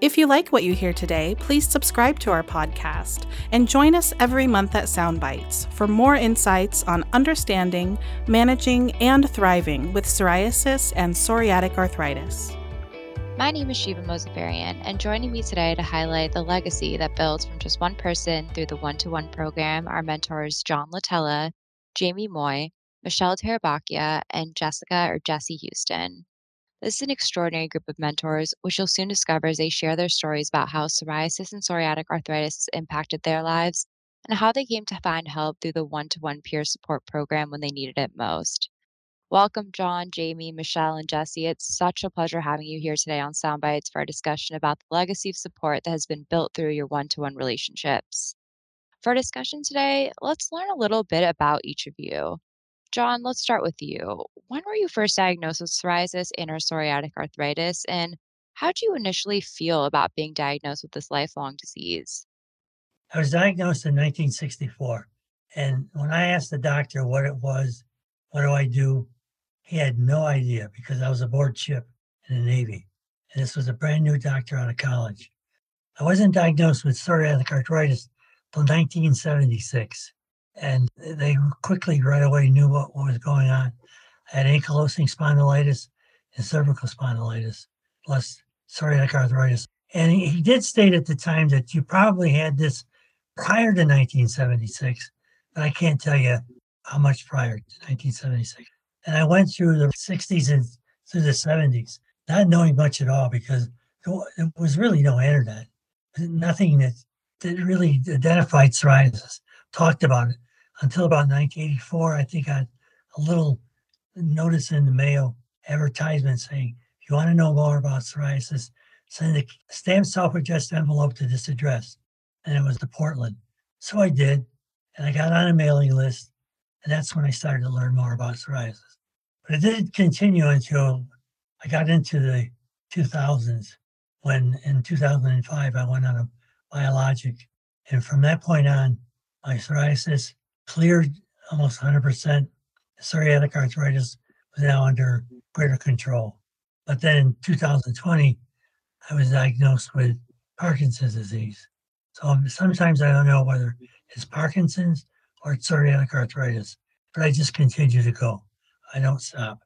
If you like what you hear today, please subscribe to our podcast and join us every month at Soundbites for more insights on understanding, managing, and thriving with psoriasis and psoriatic arthritis. My name is Shiva Mozafarian, and joining me today to highlight the legacy that builds from just one person through the one to one program are mentors John Latella, Jamie Moy, Michelle Tarabakia, and Jessica or Jessie Houston. This is an extraordinary group of mentors, which you'll soon discover as they share their stories about how psoriasis and psoriatic arthritis impacted their lives and how they came to find help through the one to one peer support program when they needed it most. Welcome, John, Jamie, Michelle, and Jesse. It's such a pleasure having you here today on Soundbites for a discussion about the legacy of support that has been built through your one to one relationships. For our discussion today, let's learn a little bit about each of you. John, let's start with you. When were you first diagnosed with psoriasis and or psoriatic arthritis? And how did you initially feel about being diagnosed with this lifelong disease? I was diagnosed in 1964. And when I asked the doctor what it was, what do I do? He had no idea because I was aboard ship in the Navy. And this was a brand new doctor out of college. I wasn't diagnosed with psoriatic arthritis until 1976 and they quickly right away knew what, what was going on. I had ankylosing spondylitis and cervical spondylitis, plus psoriatic arthritis. And he, he did state at the time that you probably had this prior to 1976, but I can't tell you how much prior to 1976. And I went through the 60s and through the 70s, not knowing much at all because there was really no internet, nothing that, that really identified psoriasis, talked about it until about 1984. I think I had a little notice in the Mayo advertisement saying, if you want to know more about psoriasis, send a stamped self-addressed envelope to this address. And it was to Portland. So I did. And I got on a mailing list. And that's when I started to learn more about psoriasis. But it didn't continue until I got into the 2000s when in 2005 I went on a biologic. And from that point on, my psoriasis cleared almost 100%. Psoriatic arthritis was now under greater control. But then in 2020, I was diagnosed with Parkinson's disease. So sometimes I don't know whether it's Parkinson's or it's psoriatic arthritis, but I just continue to go. I don't stop.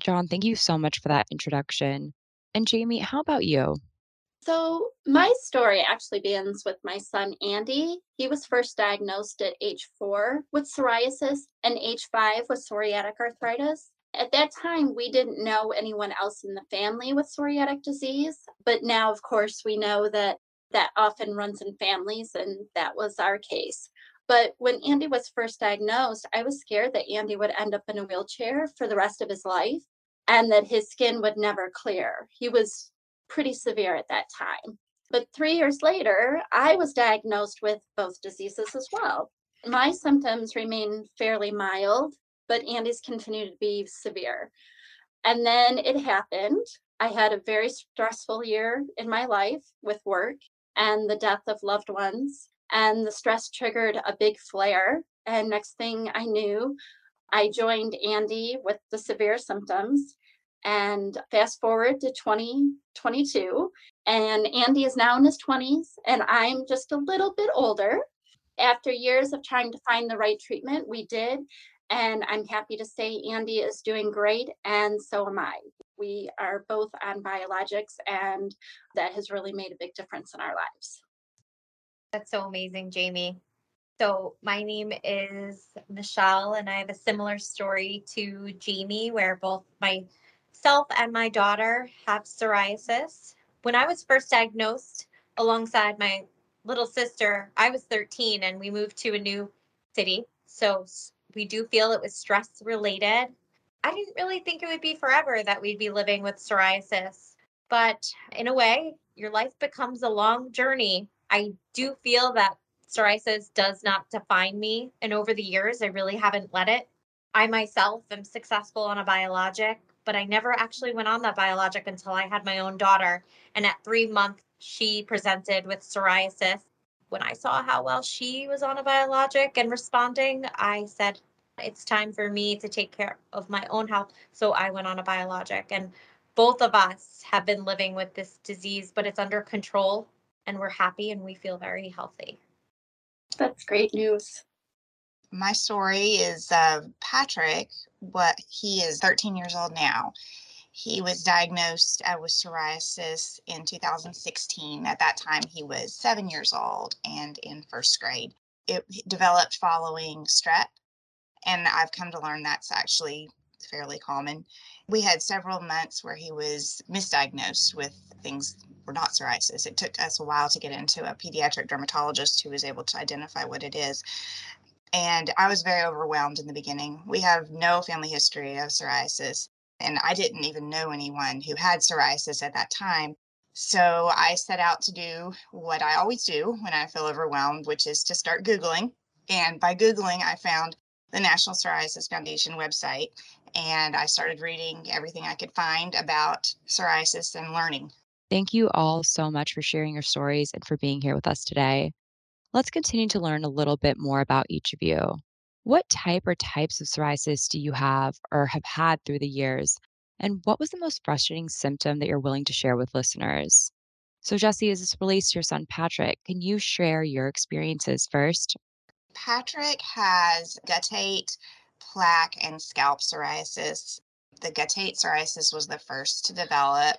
John, thank you so much for that introduction. And Jamie, how about you? So, my story actually begins with my son Andy. He was first diagnosed at age four with psoriasis and age five with psoriatic arthritis. At that time, we didn't know anyone else in the family with psoriatic disease, but now, of course, we know that that often runs in families, and that was our case. But when Andy was first diagnosed, I was scared that Andy would end up in a wheelchair for the rest of his life and that his skin would never clear. He was pretty severe at that time. But three years later, I was diagnosed with both diseases as well. My symptoms remain fairly mild, but Andy's continued to be severe. And then it happened. I had a very stressful year in my life with work and the death of loved ones. And the stress triggered a big flare. And next thing I knew, I joined Andy with the severe symptoms. And fast forward to 2022, and Andy is now in his 20s, and I'm just a little bit older. After years of trying to find the right treatment, we did. And I'm happy to say Andy is doing great, and so am I. We are both on biologics, and that has really made a big difference in our lives. That's so amazing, Jamie. So, my name is Michelle, and I have a similar story to Jamie, where both my myself and my daughter have psoriasis. When I was first diagnosed alongside my little sister, I was 13 and we moved to a new city. So we do feel it was stress related. I didn't really think it would be forever that we'd be living with psoriasis. But in a way, your life becomes a long journey. I do feel that psoriasis does not define me. And over the years, I really haven't let it. I myself am successful on a biologic, but I never actually went on that biologic until I had my own daughter. And at three months, she presented with psoriasis. When I saw how well she was on a biologic and responding, I said, it's time for me to take care of my own health. So I went on a biologic. And both of us have been living with this disease, but it's under control and we're happy and we feel very healthy. That's great news. My story is uh, Patrick, what he is 13 years old now. He was diagnosed uh, with psoriasis in 2016. At that time, he was seven years old and in first grade. It developed following strep, and I've come to learn that's actually fairly common. We had several months where he was misdiagnosed with things were not psoriasis. It took us a while to get into a pediatric dermatologist who was able to identify what it is. And I was very overwhelmed in the beginning. We have no family history of psoriasis, and I didn't even know anyone who had psoriasis at that time. So I set out to do what I always do when I feel overwhelmed, which is to start Googling. And by Googling, I found the National Psoriasis Foundation website and I started reading everything I could find about psoriasis and learning. Thank you all so much for sharing your stories and for being here with us today. Let's continue to learn a little bit more about each of you. What type or types of psoriasis do you have or have had through the years? And what was the most frustrating symptom that you're willing to share with listeners? So, Jesse, as this relates to your son Patrick, can you share your experiences first? Patrick has guttate, plaque, and scalp psoriasis. The guttate psoriasis was the first to develop,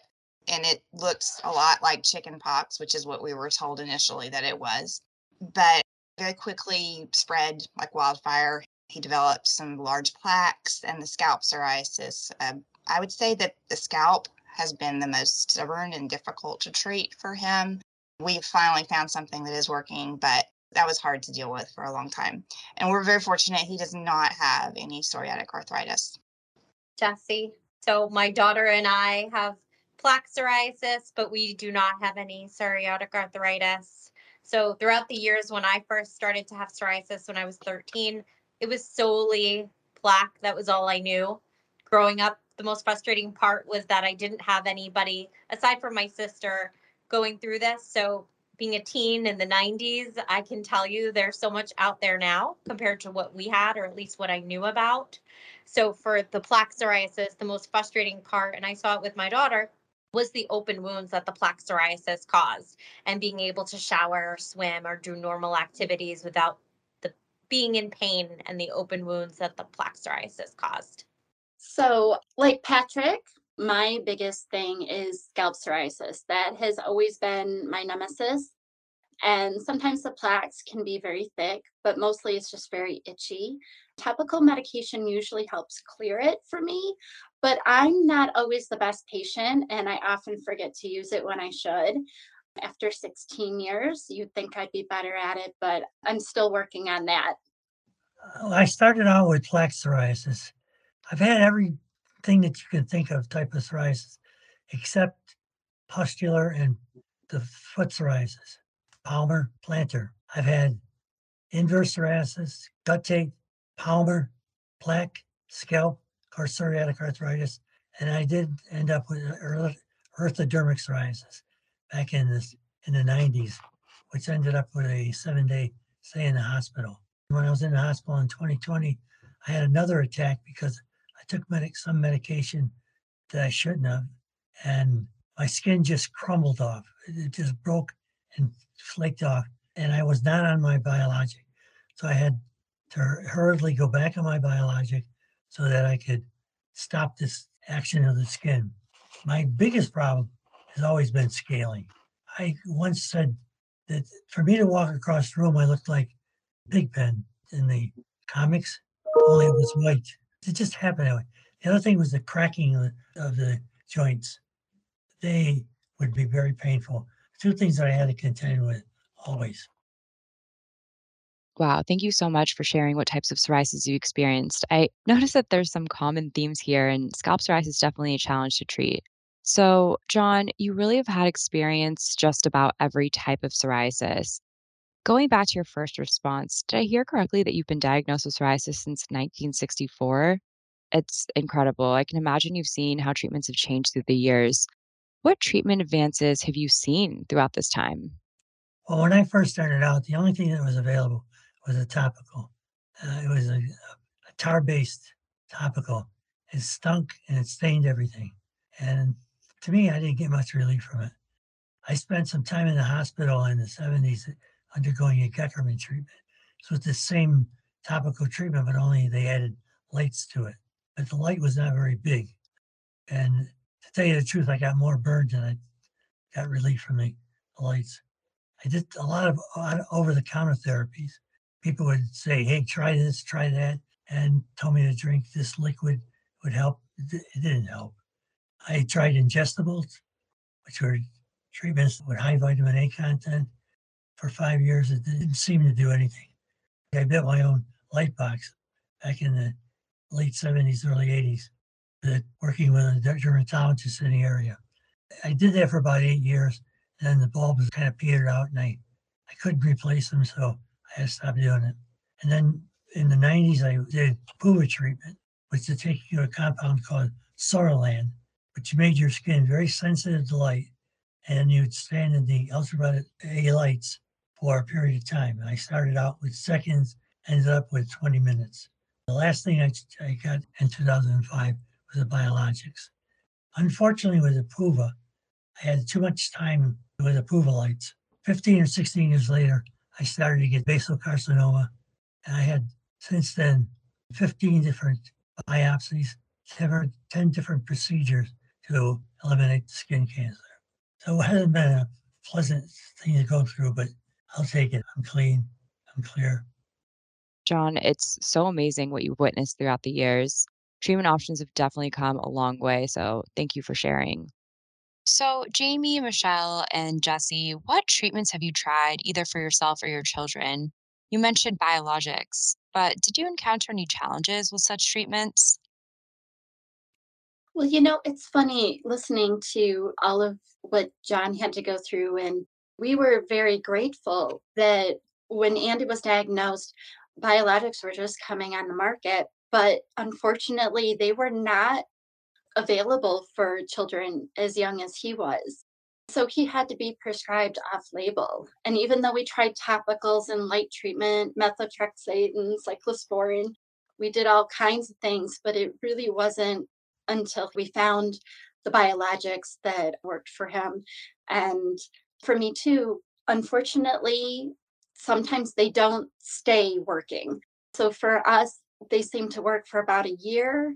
and it looks a lot like chicken pox, which is what we were told initially that it was. But very quickly spread like wildfire. He developed some large plaques and the scalp psoriasis. Uh, I would say that the scalp has been the most stubborn and difficult to treat for him. We finally found something that is working, but that was hard to deal with for a long time. And we're very fortunate he does not have any psoriatic arthritis. Jesse. So my daughter and I have plaque psoriasis, but we do not have any psoriatic arthritis. So throughout the years when I first started to have psoriasis when I was 13, it was solely plaque. That was all I knew. Growing up, the most frustrating part was that I didn't have anybody aside from my sister going through this. So being a teen in the 90s, I can tell you there's so much out there now compared to what we had, or at least what I knew about. So, for the plaque psoriasis, the most frustrating part, and I saw it with my daughter, was the open wounds that the plaque psoriasis caused and being able to shower or swim or do normal activities without the being in pain and the open wounds that the plaque psoriasis caused. So, like Patrick, my biggest thing is scalp psoriasis. That has always been my nemesis. And sometimes the plaques can be very thick, but mostly it's just very itchy. Topical medication usually helps clear it for me, but I'm not always the best patient and I often forget to use it when I should. After 16 years, you'd think I'd be better at it, but I'm still working on that. I started out with plaque psoriasis. I've had everything that you can think of type of psoriasis, except pustular and the foot psoriasis, palmar, plantar. I've had inverse psoriasis, guttate, palmar, plaque, scalp, or psoriatic arthritis, and I did end up with erythrodermic psoriasis back in the in the 90s, which ended up with a seven-day stay in the hospital. When I was in the hospital in 2020, I had another attack because I took medic some medication that I shouldn't have, and my skin just crumbled off. It just broke and flaked off, and I was not on my biologic, so I had to hurriedly go back on my biologic so that I could stop this action of the skin. My biggest problem has always been scaling. I once said that for me to walk across the room, I looked like Pigpen in the comics, only it was white. It just happened that way. The other thing was the cracking of the, of the joints. They would be very painful. Two things that I had to contend with always. Wow, thank you so much for sharing what types of psoriasis you experienced. I noticed that there's some common themes here, and scalp psoriasis is definitely a challenge to treat. So, John, you really have had experience just about every type of psoriasis. Going back to your first response, did I hear correctly that you've been diagnosed with psoriasis since 1964? It's incredible. I can imagine you've seen how treatments have changed through the years. What treatment advances have you seen throughout this time? Well, when I first started out, the only thing that was available was a topical. Uh, it was a, a tar based topical. It stunk and it stained everything. And to me, I didn't get much relief from it. I spent some time in the hospital in the 70s undergoing a Goeckerman treatment. So it's the same topical treatment, but only they added lights to it. But the light was not very big. And to tell you the truth, I got more burns than I got relief from the lights. I did a lot of over the counter therapies. People would say, hey, try this, try that, and told me to drink this liquid would help. It didn't help. I tried ingestibles, which were treatments with high vitamin A content for five years. It didn't seem to do anything. I built my own light box back in the late 70s, early 80s, that working with a dermatologist in the area. I did that for about eight years. And then the bulbs kind of petered out and I, I couldn't replace them. So I had to stop doing it. And then in the 90s, I did PUVA treatment, which is taking you a compound called Psoralen, which made your skin very sensitive to light. And you'd stand in the ultraviolet A lights for a period of time. I started out with seconds, ended up with 20 minutes. The last thing I, I got in 2005 was the biologics. Unfortunately, with the PUVA, I had too much time with the PUVA lights. 15 or 16 years later, I started to get basal carcinoma. And I had since then 15 different biopsies, 10 different procedures to eliminate skin cancer. So it hasn't been a pleasant thing to go through, but I'll take it. I'm clean. I'm clear. John, it's so amazing what you've witnessed throughout the years. Treatment options have definitely come a long way, so thank you for sharing. So, Jamie, Michelle, and Jesse, what treatments have you tried either for yourself or your children? You mentioned biologics, but did you encounter any challenges with such treatments? Well, you know, it's funny listening to all of what John had to go through, and we were very grateful that when Andy was diagnosed, biologics were just coming on the market. But unfortunately, they were not available for children as young as he was. So he had to be prescribed off label. And even though we tried topicals and light treatment, methotrexate and cyclosporin, we did all kinds of things, but it really wasn't until we found the biologics that worked for him. And for me too, unfortunately, sometimes they don't stay working. So for us, they seem to work for about a year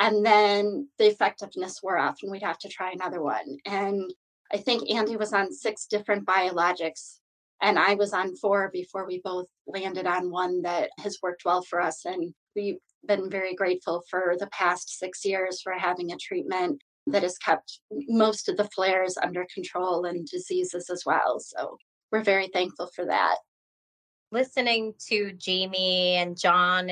and then the effectiveness wore off and we'd have to try another one and i think andy was on six different biologics and i was on four before we both landed on one that has worked well for us and we've been very grateful for the past six years for having a treatment that has kept most of the flares under control and diseases as well so we're very thankful for that. Listening to jamie and john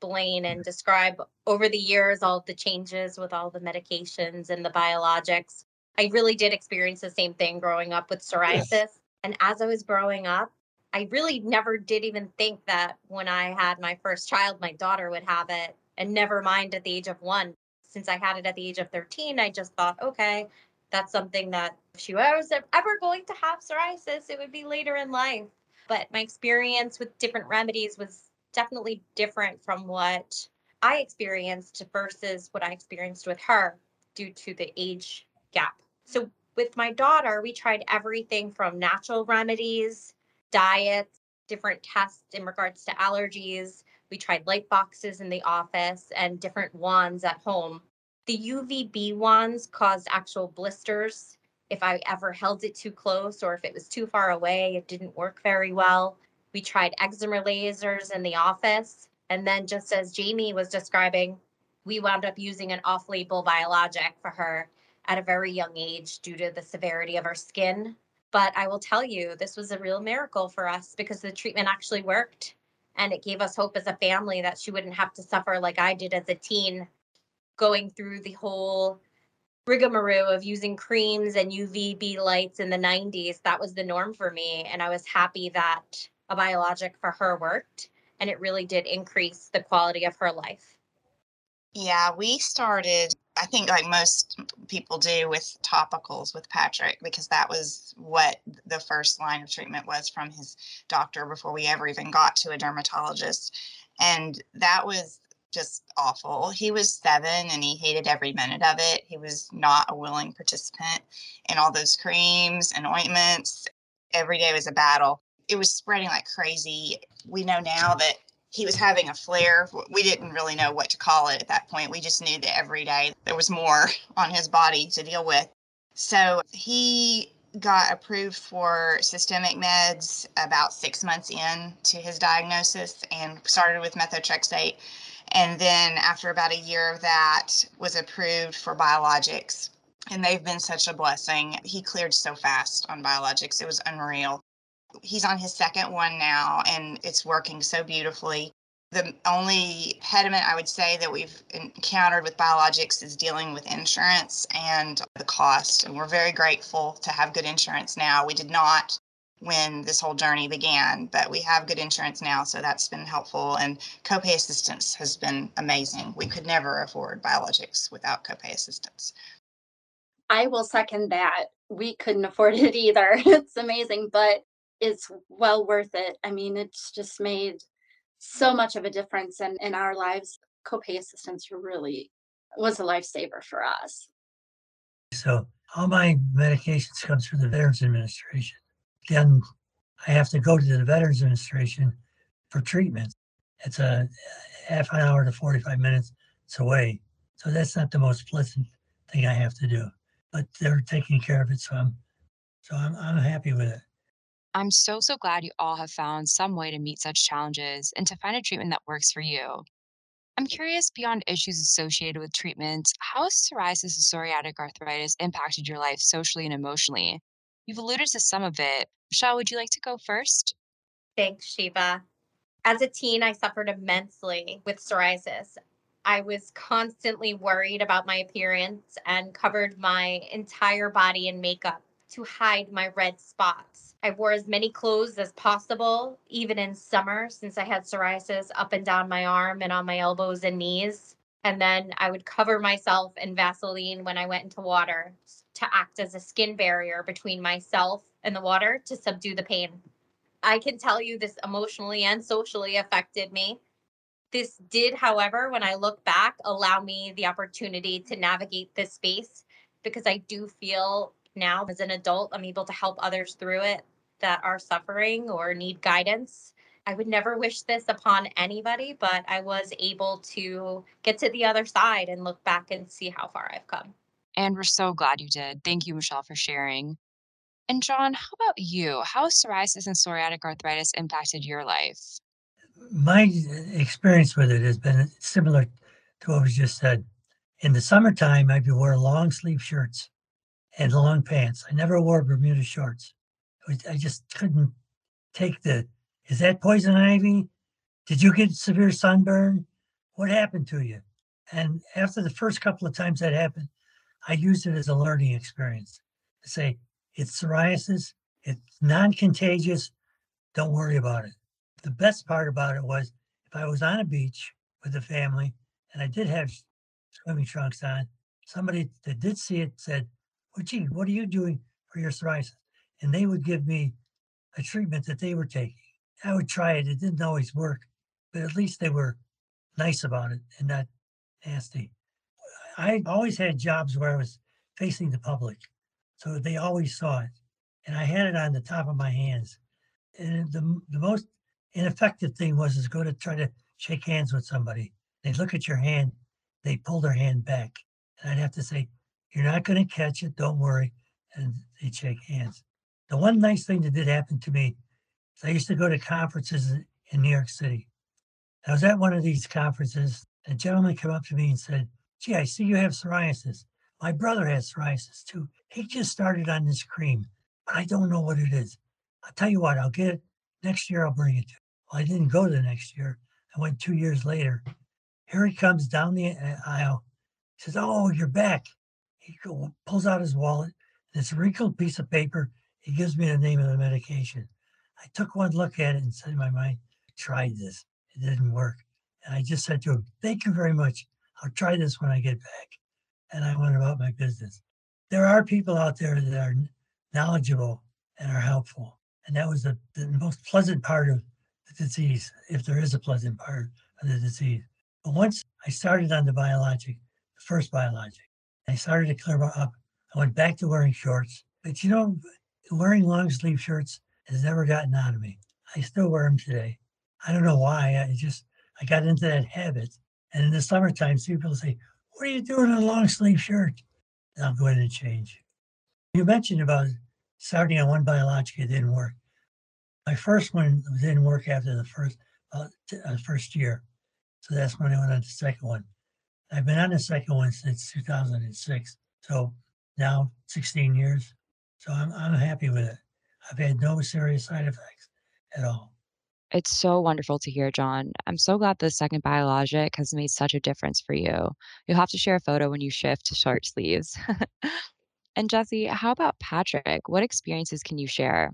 explain and mm-hmm. describe over the years all the changes with all the medications and the biologics. I really did experience the same thing growing up with psoriasis. Yes. And as I was growing up, I really never did even think that when I had my first child, my daughter would have it, and never mind at the age of one. Since I had it at the age of 13, I just thought, okay, that's something that if she was ever going to have psoriasis, it would be later in life. But my experience with different remedies was definitely different from what I experienced versus what I experienced with her due to the age gap. So with my daughter, we tried everything from natural remedies, diets, different tests in regards to allergies. We tried light boxes in the office and different wands at home. The UVB wands caused actual blisters. If I ever held it too close or if it was too far away, it didn't work very well. We tried excimer lasers in the office. And then, just as Jamie was describing, we wound up using an off label biologic for her at a very young age due to the severity of her skin. But I will tell you, this was a real miracle for us because the treatment actually worked. And it gave us hope as a family that she wouldn't have to suffer like I did as a teen, going through the whole rigmarole of using creams and UVB lights in the 90s. That was the norm for me. And I was happy that a biologic for her worked and it really did increase the quality of her life. Yeah, we started, I think, like most people do with topicals with Patrick, because that was what the first line of treatment was from his doctor before we ever even got to a dermatologist. And that was just awful. He was seven and he hated every minute of it. He was not a willing participant in all those creams and ointments. Every day was a battle. It was spreading like crazy. We know now that he was having a flare. We didn't really know what to call it at that point. We just knew that every day there was more on his body to deal with. So he got approved for systemic meds about six months in to his diagnosis and started with methotrexate. And then after about a year of that was approved for biologics. And they've been such a blessing. He cleared so fast on biologics. It was unreal he's on his second one now and it's working so beautifully. The only impediment I would say that we've encountered with biologics is dealing with insurance and the cost. And we're very grateful to have good insurance now. We did not when this whole journey began, but we have good insurance now, so that's been helpful. And copay assistance has been amazing. We could never afford biologics without copay assistance. I will second that. We couldn't afford it either. It's amazing, but it's well worth it. I mean, it's just made so much of a difference in, in our lives. Copay assistance really was a lifesaver for us. So all my medications comes through the Veterans Administration. Then I have to go to the Veterans Administration for treatment. It's a half an hour to 45 minutes it's away. So that's not the most pleasant thing I have to do. But they're taking care of it, so I'm so I'm I'm happy with it. I'm so, so glad you all have found some way to meet such challenges and to find a treatment that works for you. I'm curious beyond issues associated with treatments, how has psoriasis and psoriatic arthritis impacted your life socially and emotionally? You've alluded to some of it. Michelle, would you like to go first? Thanks, Shiva. As a teen, I suffered immensely with psoriasis. I was constantly worried about my appearance and covered my entire body in makeup to hide my red spots. I wore as many clothes as possible, even in summer, since I had psoriasis up and down my arm and on my elbows and knees. And then I would cover myself in Vaseline when I went into water to act as a skin barrier between myself and the water to subdue the pain. I can tell you this emotionally and socially affected me. This did, however, when I look back, allow me the opportunity to navigate this space because I do feel now as an adult, I'm able to help others through it that are suffering or need guidance. I would never wish this upon anybody, but I was able to get to the other side and look back and see how far I've come. And we're so glad you did. Thank you, Michelle, for sharing. And John, how about you? How has psoriasis and psoriatic arthritis impacted your life? My uh, experience with it has been similar to what was just said. In the summertime, I'd be wearing long sleeve shirts and long pants. I never wore Bermuda shorts. I just couldn't take the. Is that poison ivy? Did you get severe sunburn? What happened to you? And after the first couple of times that happened, I used it as a learning experience to say it's psoriasis, it's non contagious, don't worry about it. The best part about it was if I was on a beach with a family and I did have swimming trunks on, somebody that did see it said, gee, what are you doing for your psoriasis? And they would give me a treatment that they were taking. I would try it. It didn't always work, but at least they were nice about it and not nasty. I always had jobs where I was facing the public, so they always saw it. And I had it on the top of my hands. And the, the most ineffective thing was is go to try to shake hands with somebody. They'd look at your hand, they pull their hand back. And I'd have to say, you're not going to catch it. Don't worry. And they shake hands. The one nice thing that did happen to me is I used to go to conferences in New York City. I was at one of these conferences. A gentleman came up to me and said, Gee, I see you have psoriasis. My brother has psoriasis too. He just started on this cream, but I don't know what it is. I'll tell you what, I'll get it. Next year, I'll bring it to you. Well, I didn't go the next year. I went two years later. Here he comes down the uh, aisle. He says, Oh, you're back. He pulls out his wallet. And it's a wrinkled piece of paper. He gives me the name of the medication. I took one look at it and said in my mind, tried this. It didn't work. And I just said to him, Thank you very much. I'll try this when I get back. And I went about my business. There are people out there that are knowledgeable and are helpful. And that was the, the most pleasant part of the disease, if there is a pleasant part of the disease. But once I started on the biologic, the first biologic, I started to clear up. I went back to wearing shorts. But you know, wearing long sleeve shirts has never gotten out of me. I still wear them today. I don't know why. I just I got into that habit. And in the summertime, people say, "What are you doing in a long sleeve shirt?" And I'll go in and change. You mentioned about starting on one biologic, it didn't work. My first one didn't work after the first uh, uh, first year, so that's when I went on the second one. I've been on the second one since 2006, so now 16 years. So I'm I'm happy with it. I've had no serious side effects at all. It's so wonderful to hear, John. I'm so glad the second biologic has made such a difference for you. You'll have to share a photo when you shift to short sleeves. and Jesse, how about Patrick? What experiences can you share?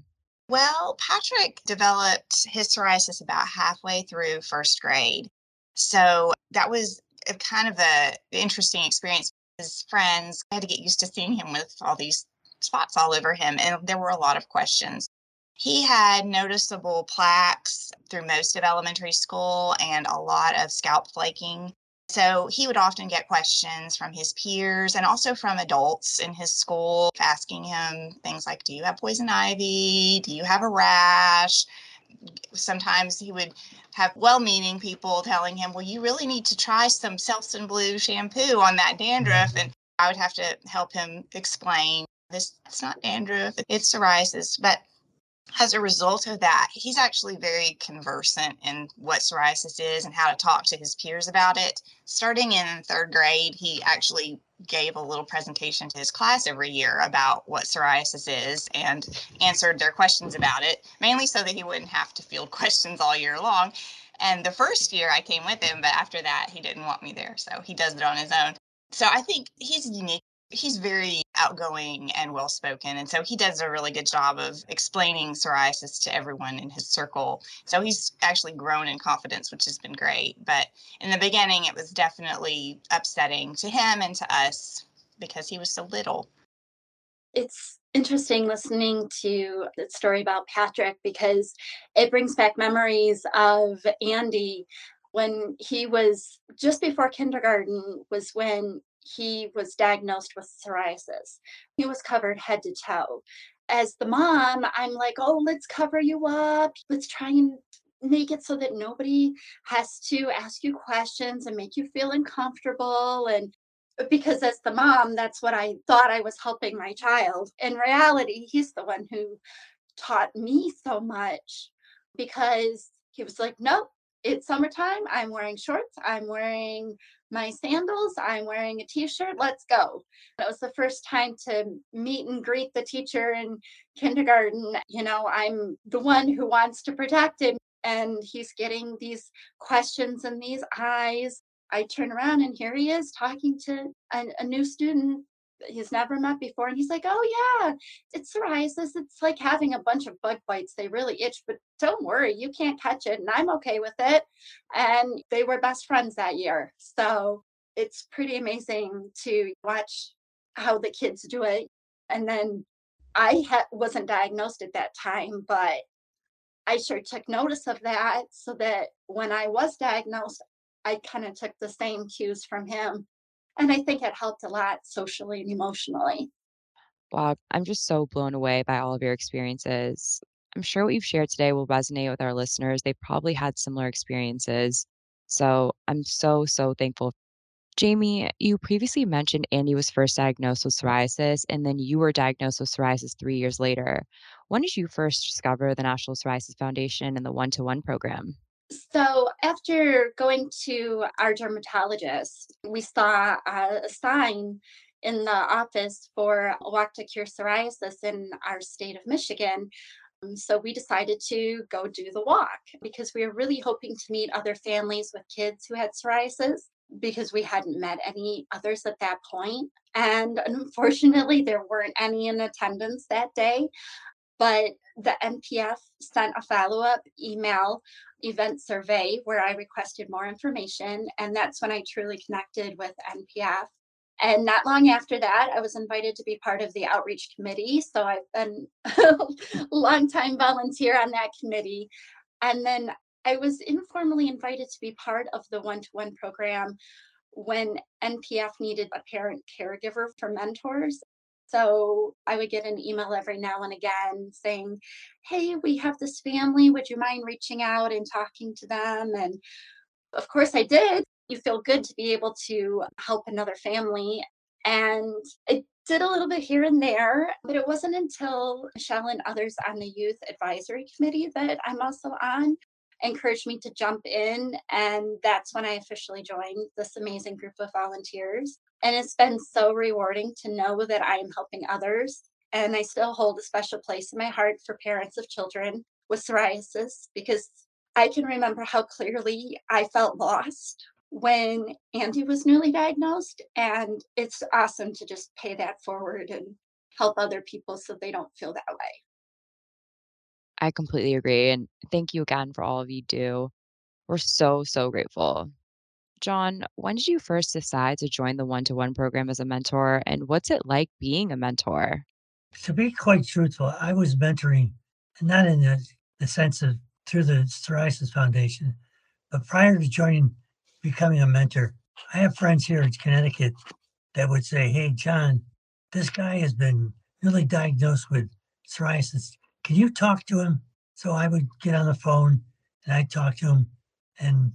Well, Patrick developed his psoriasis about halfway through first grade. So that was kind of a interesting experience. His friends had to get used to seeing him with all these spots all over him, and there were a lot of questions. He had noticeable plaques through most of elementary school and a lot of scalp flaking. So he would often get questions from his peers and also from adults in his school asking him things like Do you have poison ivy? Do you have a rash? Sometimes he would have well meaning people telling him, Well, you really need to try some Selsun Blue shampoo on that dandruff. Mm-hmm. And I would have to help him explain this it's not dandruff, it's psoriasis. But as a result of that, he's actually very conversant in what psoriasis is and how to talk to his peers about it. Starting in third grade, he actually gave a little presentation to his class every year about what psoriasis is and answered their questions about it, mainly so that he wouldn't have to field questions all year long. And the first year I came with him, but after that, he didn't want me there. So he does it on his own. So I think he's unique he's very outgoing and well spoken. And so he does a really good job of explaining psoriasis to everyone in his circle. So he's actually grown in confidence, which has been great. But in the beginning, it was definitely upsetting to him and to us because he was so little. It's interesting listening to the story about Patrick because it brings back memories of Andy when he was just before kindergarten was when he was diagnosed with psoriasis. He was covered head to toe. As the mom, I'm like, oh, let's cover you up. Let's try and make it so that nobody has to ask you questions and make you feel uncomfortable. And because as the mom, that's what I thought I was helping my child. In reality, he's the one who taught me so much because he was like, nope, it's summertime. I'm wearing shorts. I'm wearing my sandals. I'm wearing a t shirt. Let's go. It was the first time to meet and greet the teacher in kindergarten. You know, I'm the one who wants to protect him, and he's getting these questions in these eyes. I turn around and here he is talking to a, a new student he's never met before. And he's like, Oh, yeah, it's psoriasis. It's like having a bunch of bug bites. They really itch, but don't worry, you can't catch it. And I'm okay with it. And they were best friends that year. So it's pretty amazing to watch how the kids do it. And then I ha- wasn't diagnosed at that time, but I sure took notice of that so that when I was diagnosed, I kind of took the same cues from him and I think it helped a lot socially and emotionally. Wow, I'm just so blown away by all of your experiences. I'm sure what you've shared today will resonate with our listeners. They probably had similar experiences. So I'm so, so thankful. Jamie, you previously mentioned Andy was first diagnosed with psoriasis, and then you were diagnosed with psoriasis three years later. When did you first discover the National Psoriasis Foundation and the one to one program? So, after going to our dermatologist, we saw a sign in the office for Walk to Cure Psoriasis in our state of Michigan. Um, so, we decided to go do the walk because we were really hoping to meet other families with kids who had psoriasis because we hadn't met any others at that point. And unfortunately, there weren't any in attendance that day. But the NPF sent a follow up email event survey where I requested more information. And that's when I truly connected with NPF. And not long after that, I was invited to be part of the outreach committee. So I've been a long time volunteer on that committee. And then I was informally invited to be part of the one to one program when NPF needed a parent caregiver for mentors. So I would get an email every now and again saying, Hey, we have this family. Would you mind reaching out and talking to them? And of course, I did. You feel good to be able to help another family. And it did a little bit here and there, but it wasn't until Michelle and others on the youth advisory committee that I'm also on encouraged me to jump in. And that's when I officially joined this amazing group of volunteers. And it's been so rewarding to know that I am helping others. And I still hold a special place in my heart for parents of children with psoriasis because I can remember how clearly I felt lost when Andy was newly diagnosed. And it's awesome to just pay that forward and help other people so they don't feel that way. I completely agree. And thank you again for all of you do. We're so, so grateful. John, when did you first decide to join the one to one program as a mentor? And what's it like being a mentor? To be quite truthful, I was mentoring, not in the, the sense of through the Psoriasis Foundation, but prior to joining, becoming a mentor, I have friends here in Connecticut that would say, Hey, John, this guy has been newly diagnosed with psoriasis can you talk to him? So I would get on the phone and I'd talk to him and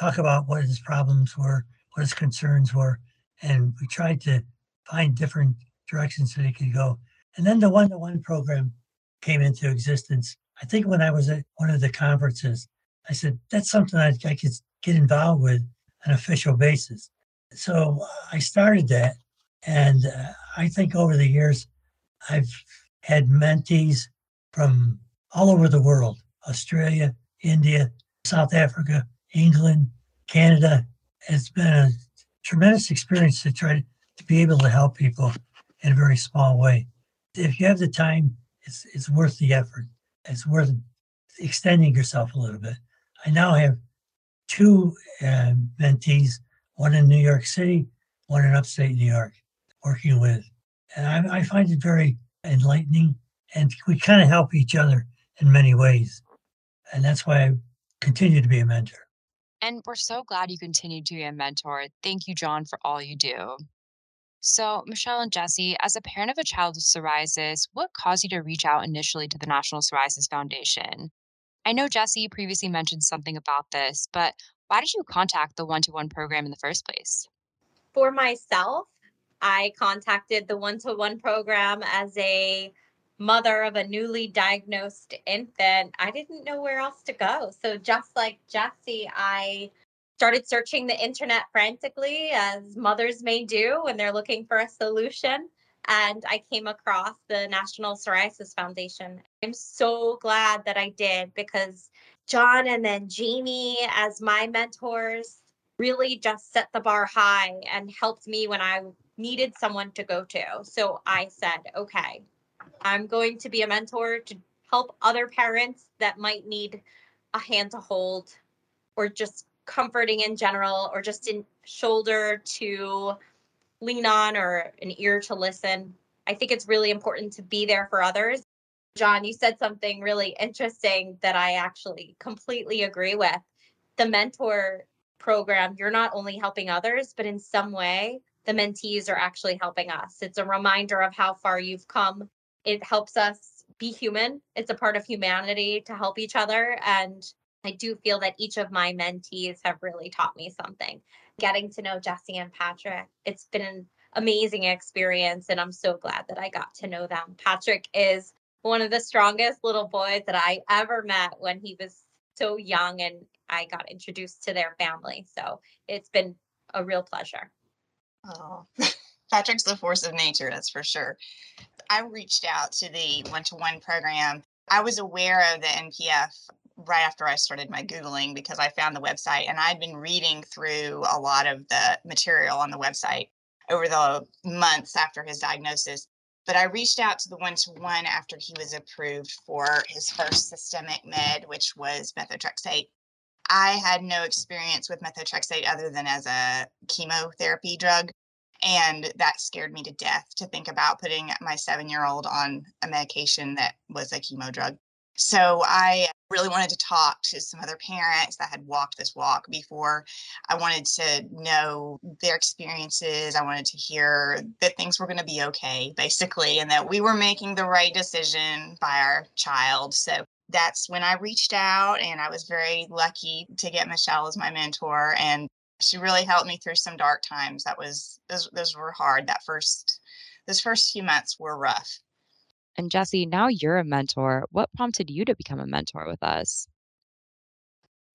talk about what his problems were, what his concerns were. And we tried to find different directions that he could go. And then the one to one program came into existence. I think when I was at one of the conferences, I said, that's something I, I could get involved with on an official basis. So I started that. And uh, I think over the years, I've had mentees from all over the world Australia, India, South Africa, England, Canada. It's been a tremendous experience to try to be able to help people in a very small way. If you have the time, it's, it's worth the effort. It's worth extending yourself a little bit. I now have two uh, mentees, one in New York City, one in upstate New York, working with. And I, I find it very enlightening, and we kind of help each other in many ways. And that's why I continue to be a mentor. And we're so glad you continue to be a mentor. Thank you, John, for all you do. So, Michelle and Jesse, as a parent of a child with psoriasis, what caused you to reach out initially to the National Psoriasis Foundation? I know Jesse previously mentioned something about this, but why did you contact the one to one program in the first place? For myself, I contacted the one to one program as a mother of a newly diagnosed infant. I didn't know where else to go. So, just like Jesse, I started searching the internet frantically, as mothers may do when they're looking for a solution. And I came across the National Psoriasis Foundation. I'm so glad that I did because John and then Jamie, as my mentors, really just set the bar high and helped me when I needed someone to go to. So I said, okay, I'm going to be a mentor to help other parents that might need a hand to hold or just comforting in general or just a shoulder to lean on or an ear to listen. I think it's really important to be there for others. John, you said something really interesting that I actually completely agree with. The mentor program, you're not only helping others, but in some way, the mentees are actually helping us. It's a reminder of how far you've come. It helps us be human. It's a part of humanity to help each other. And I do feel that each of my mentees have really taught me something. Getting to know Jesse and Patrick, it's been an amazing experience. And I'm so glad that I got to know them. Patrick is one of the strongest little boys that I ever met when he was so young and I got introduced to their family. So it's been a real pleasure. Oh, Patrick's the force of nature, that's for sure. I reached out to the one to one program. I was aware of the NPF right after I started my Googling because I found the website and I'd been reading through a lot of the material on the website over the months after his diagnosis. But I reached out to the one to one after he was approved for his first systemic med, which was methotrexate. I had no experience with methotrexate other than as a chemotherapy drug. And that scared me to death to think about putting my seven year old on a medication that was a chemo drug. So I really wanted to talk to some other parents that had walked this walk before. I wanted to know their experiences. I wanted to hear that things were going to be okay, basically, and that we were making the right decision by our child. So that's when I reached out, and I was very lucky to get Michelle as my mentor. And she really helped me through some dark times. That was those, those were hard. That first those first few months were rough. And Jesse, now you're a mentor. What prompted you to become a mentor with us?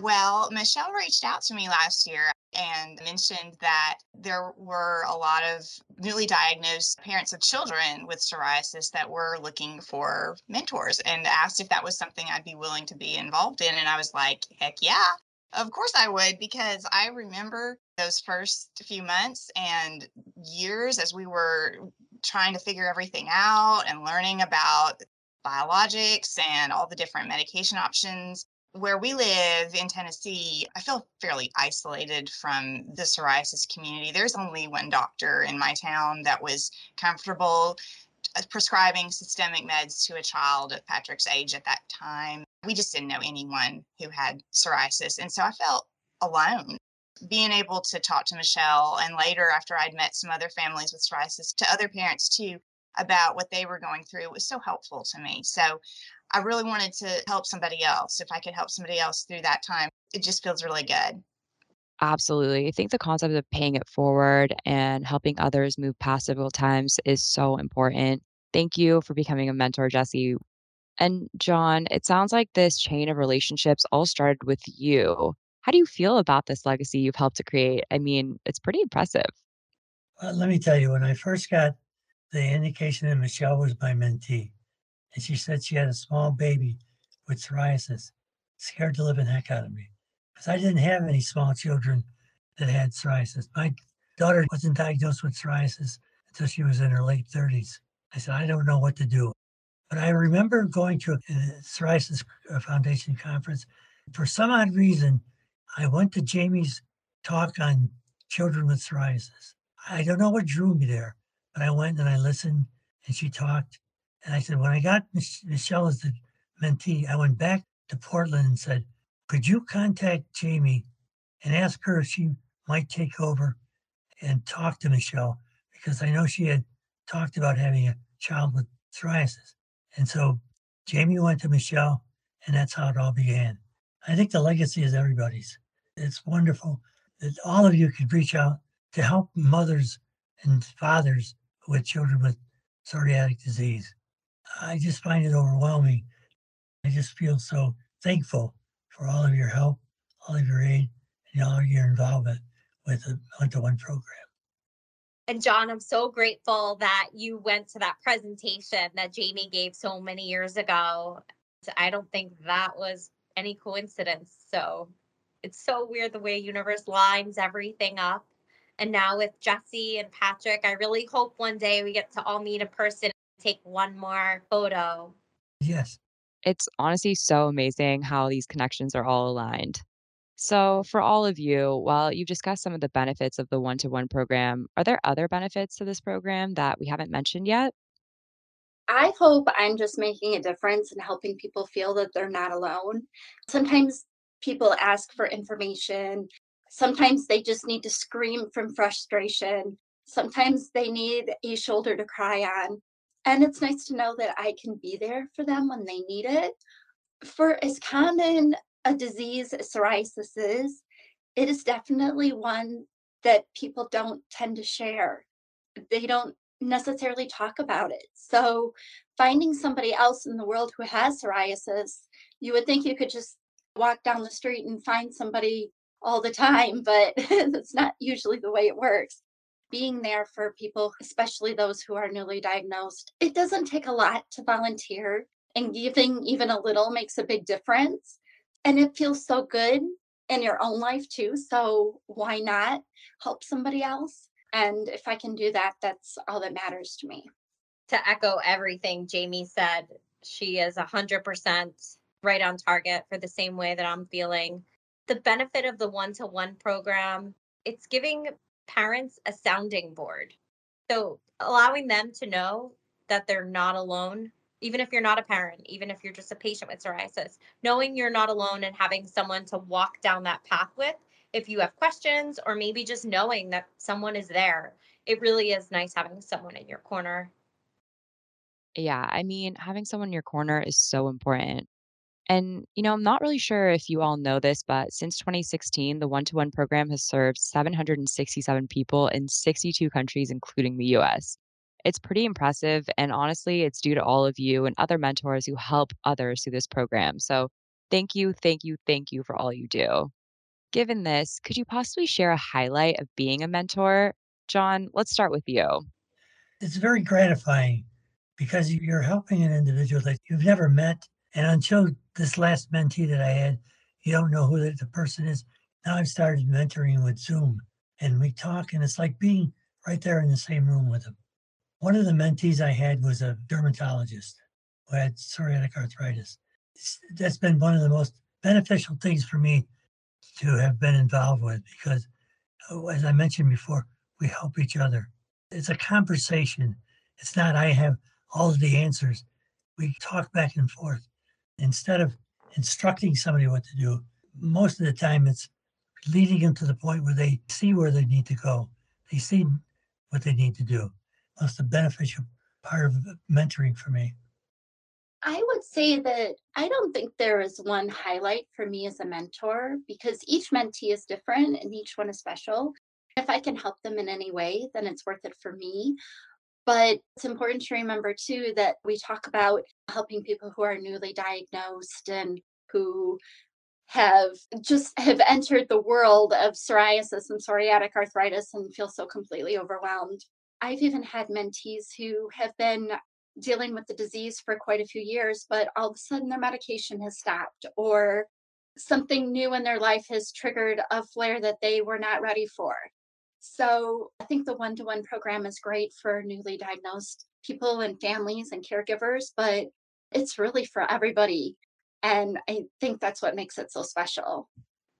Well, Michelle reached out to me last year and mentioned that there were a lot of newly diagnosed parents of children with psoriasis that were looking for mentors and asked if that was something I'd be willing to be involved in. And I was like, heck yeah, of course I would, because I remember those first few months and years as we were trying to figure everything out and learning about biologics and all the different medication options. Where we live in Tennessee, I feel fairly isolated from the psoriasis community. There's only one doctor in my town that was comfortable uh, prescribing systemic meds to a child of Patrick's age at that time. We just didn't know anyone who had psoriasis. And so I felt alone being able to talk to Michelle and later after I'd met some other families with psoriasis to other parents too about what they were going through was so helpful to me. So I really wanted to help somebody else. If I could help somebody else through that time, it just feels really good. Absolutely. I think the concept of paying it forward and helping others move past difficult times is so important. Thank you for becoming a mentor, Jesse. And John, it sounds like this chain of relationships all started with you. How do you feel about this legacy you've helped to create? I mean, it's pretty impressive. Well, let me tell you, when I first got the indication that Michelle was my mentee, and she said she had a small baby with psoriasis, scared the living heck out of me. Because I didn't have any small children that had psoriasis. My daughter wasn't diagnosed with psoriasis until she was in her late 30s. I said, I don't know what to do. But I remember going to a psoriasis uh, foundation conference. For some odd reason, I went to Jamie's talk on children with psoriasis. I don't know what drew me there, but I went and I listened and she talked. And I said, when I got Mich- Michelle as the mentee, I went back to Portland and said, could you contact Jamie and ask her if she might take over and talk to Michelle? Because I know she had talked about having a child with psoriasis. And so Jamie went to Michelle, and that's how it all began. I think the legacy is everybody's. It's wonderful that all of you could reach out to help mothers and fathers with children with psoriatic disease. I just find it overwhelming. I just feel so thankful for all of your help, all of your aid, and all of your involvement with the one to one program. And John, I'm so grateful that you went to that presentation that Jamie gave so many years ago. I don't think that was any coincidence. So it's so weird the way universe lines everything up. And now with Jesse and Patrick, I really hope one day we get to all meet in person and take one more photo. Yes. It's honestly so amazing how these connections are all aligned. So, for all of you, while you've discussed some of the benefits of the one to one program, are there other benefits to this program that we haven't mentioned yet? I hope I'm just making a difference and helping people feel that they're not alone. Sometimes people ask for information. Sometimes they just need to scream from frustration. Sometimes they need a shoulder to cry on. And it's nice to know that I can be there for them when they need it. For as common a disease as psoriasis is, it is definitely one that people don't tend to share. They don't necessarily talk about it. So, finding somebody else in the world who has psoriasis, you would think you could just walk down the street and find somebody all the time, but that's not usually the way it works. Being there for people, especially those who are newly diagnosed, it doesn't take a lot to volunteer, and giving even a little makes a big difference. And it feels so good in your own life too. So, why not help somebody else? And if I can do that, that's all that matters to me. to echo everything Jamie said, she is 100% right on target for the same way that I'm feeling. The benefit of the one to one program, it's giving parents a sounding board. So allowing them to know that they're not alone, even if you're not a parent, even if you're just a patient with psoriasis, knowing you're not alone and having someone to walk down that path with if you have questions or maybe just knowing that someone is there. It really is nice having someone in your corner. Yeah, I mean, having someone in your corner is so important. And, you know, I'm not really sure if you all know this, but since 2016, the one to one program has served 767 people in 62 countries, including the US. It's pretty impressive. And honestly, it's due to all of you and other mentors who help others through this program. So thank you, thank you, thank you for all you do. Given this, could you possibly share a highlight of being a mentor? John, let's start with you. It's very gratifying because you're helping an individual that you've never met. And until this last mentee that I had, you don't know who the, person is. Now I've started mentoring with Zoom and we talk, and it's like being right there in the same room with them. One of the mentees I had was a dermatologist who had psoriatic arthritis. That's been one of the most beneficial things for me to have been involved with because, oh, as I mentioned before, we help each other. It's a conversation. It's not I have all of the answers. We talk back and forth. Instead of instructing somebody what to do, most of the time it's leading them to the point where they see where they need to go. They see what they need to do. That's the beneficial part of mentoring for me. I would say that I don't think there is one highlight for me as a mentor because each mentee is different and each one is special. If I can help them in any way, then it's worth it for me. But it's important to remember too that we talk about helping people who are newly diagnosed and who have just have entered the world of psoriasis and psoriatic arthritis and feel so completely overwhelmed. I've even had mentees who have been dealing with the disease for quite a few years, but all of a sudden their medication has stopped or something new in their life has triggered a flare that they were not ready for. So I think the one to one program is great for newly diagnosed people and families and caregivers, but it's really for everybody. And I think that's what makes it so special.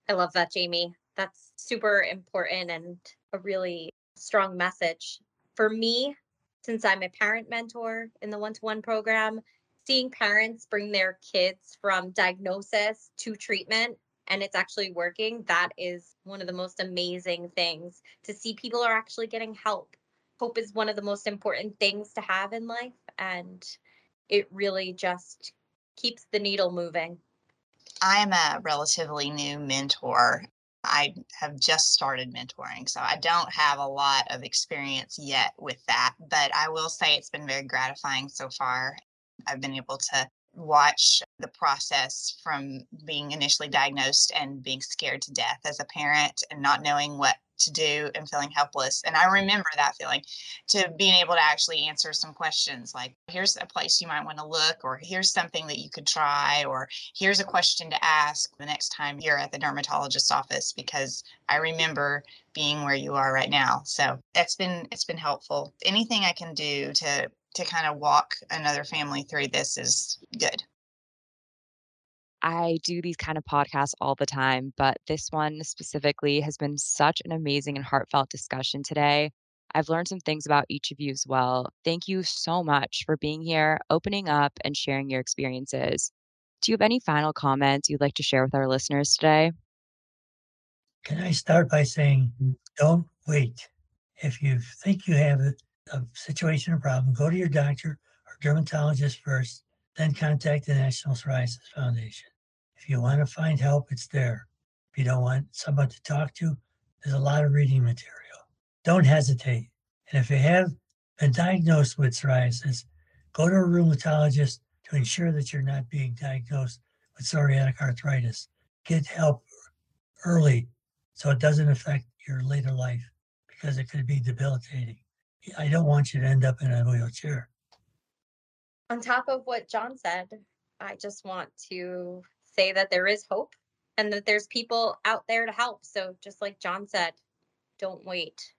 I love that, Jamie. That's super important and a really strong message. For me, since I'm a parent mentor in the one to one program, seeing parents bring their kids from diagnosis to treatment and it's actually working, that is one of the most amazing things to see people are actually getting help. Hope is one of the most important things to have in life, and it really just keeps the needle moving. I am a relatively new mentor. I have just started mentoring, so I don't have a lot of experience yet with that, but I will say it's been very gratifying so far. I've been able to watch the process from being initially diagnosed and being scared to death as a parent and not knowing what to do and feeling helpless. And I remember that feeling to being able to actually answer some questions like, here's a place you might want to look, or here's something that you could try, or here's a question to ask the next time you're at the dermatologist's office, because I remember being where you are right now. So that's been, it's been helpful. Anything I can do to to kind of walk another family through this is good. I do these kind of podcasts all the time, but this one specifically has been such an amazing and heartfelt discussion today. I've learned some things about each of you as well. Thank you so much for being here, opening up, and sharing your experiences. Do you have any final comments you'd like to share with our listeners today? Can I start by saying, don't wait. If you think you have it, a situation or problem, go to your doctor or dermatologist first, then contact the National Psoriasis Foundation. If you want to find help, it's there. If you don't want someone to talk to, there's a lot of reading material. Don't hesitate. And if you have been diagnosed with psoriasis, go to a rheumatologist to ensure that you're not being diagnosed with psoriatic arthritis. Get help early so it doesn't affect your later life because it could be debilitating. I don't want you to end up in a wheelchair. On top of what John said, I just want to say that there is hope and that there's people out there to help. So, just like John said, don't wait.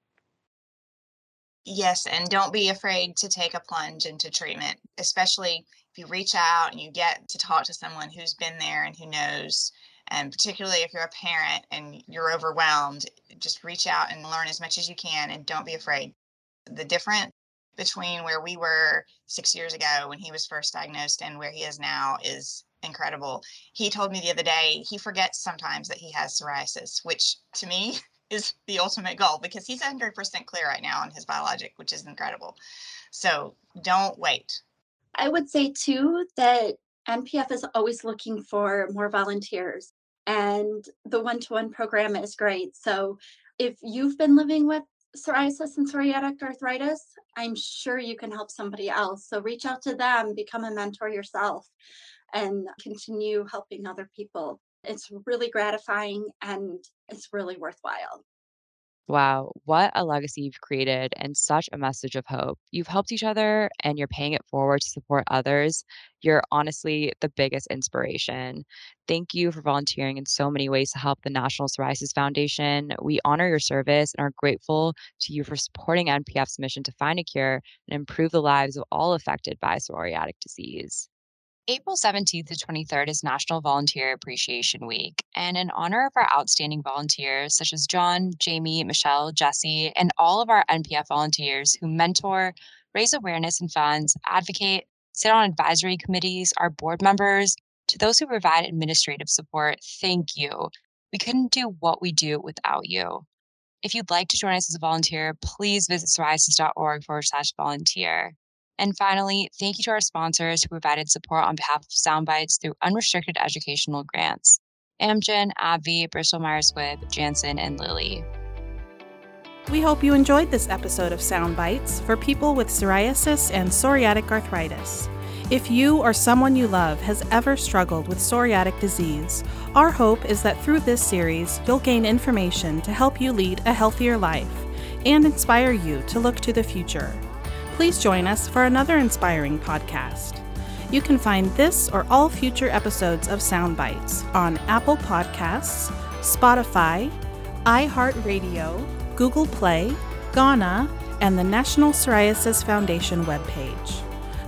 Yes, and don't be afraid to take a plunge into treatment, especially if you reach out and you get to talk to someone who's been there and who knows. And particularly if you're a parent and you're overwhelmed, just reach out and learn as much as you can and don't be afraid. The difference between where we were six years ago when he was first diagnosed and where he is now is incredible. He told me the other day he forgets sometimes that he has psoriasis, which to me is the ultimate goal because he's 100% clear right now on his biologic, which is incredible. So don't wait. I would say too that NPF is always looking for more volunteers, and the one to one program is great. So if you've been living with psoriasis and psoriatic arthritis, I'm sure you can help somebody else. So reach out to them, become a mentor yourself, and continue helping other people. It's really gratifying and it's really worthwhile. Wow, what a legacy you've created and such a message of hope. You've helped each other and you're paying it forward to support others. You're honestly the biggest inspiration. Thank you for volunteering in so many ways to help the National Psoriasis Foundation. We honor your service and are grateful to you for supporting NPF's mission to find a cure and improve the lives of all affected by psoriatic disease. April 17th to 23rd is National Volunteer Appreciation Week. And in honor of our outstanding volunteers, such as John, Jamie, Michelle, Jesse, and all of our NPF volunteers who mentor, raise awareness and funds, advocate, sit on advisory committees, our board members, to those who provide administrative support, thank you. We couldn't do what we do without you. If you'd like to join us as a volunteer, please visit psoriasis.org forward slash volunteer. And finally, thank you to our sponsors who provided support on behalf of Soundbites through unrestricted educational grants Amgen, AbbVie, Bristol Myers Squibb, Janssen, and Lilly. We hope you enjoyed this episode of Soundbites for people with psoriasis and psoriatic arthritis. If you or someone you love has ever struggled with psoriatic disease, our hope is that through this series, you'll gain information to help you lead a healthier life and inspire you to look to the future please join us for another inspiring podcast. You can find this or all future episodes of Soundbites on Apple Podcasts, Spotify, iHeartRadio, Google Play, Gaana, and the National Psoriasis Foundation webpage.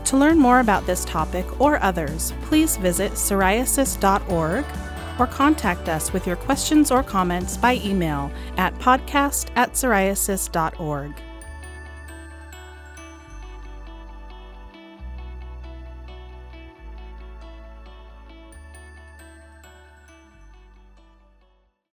To learn more about this topic or others, please visit psoriasis.org or contact us with your questions or comments by email at podcast at psoriasis.org.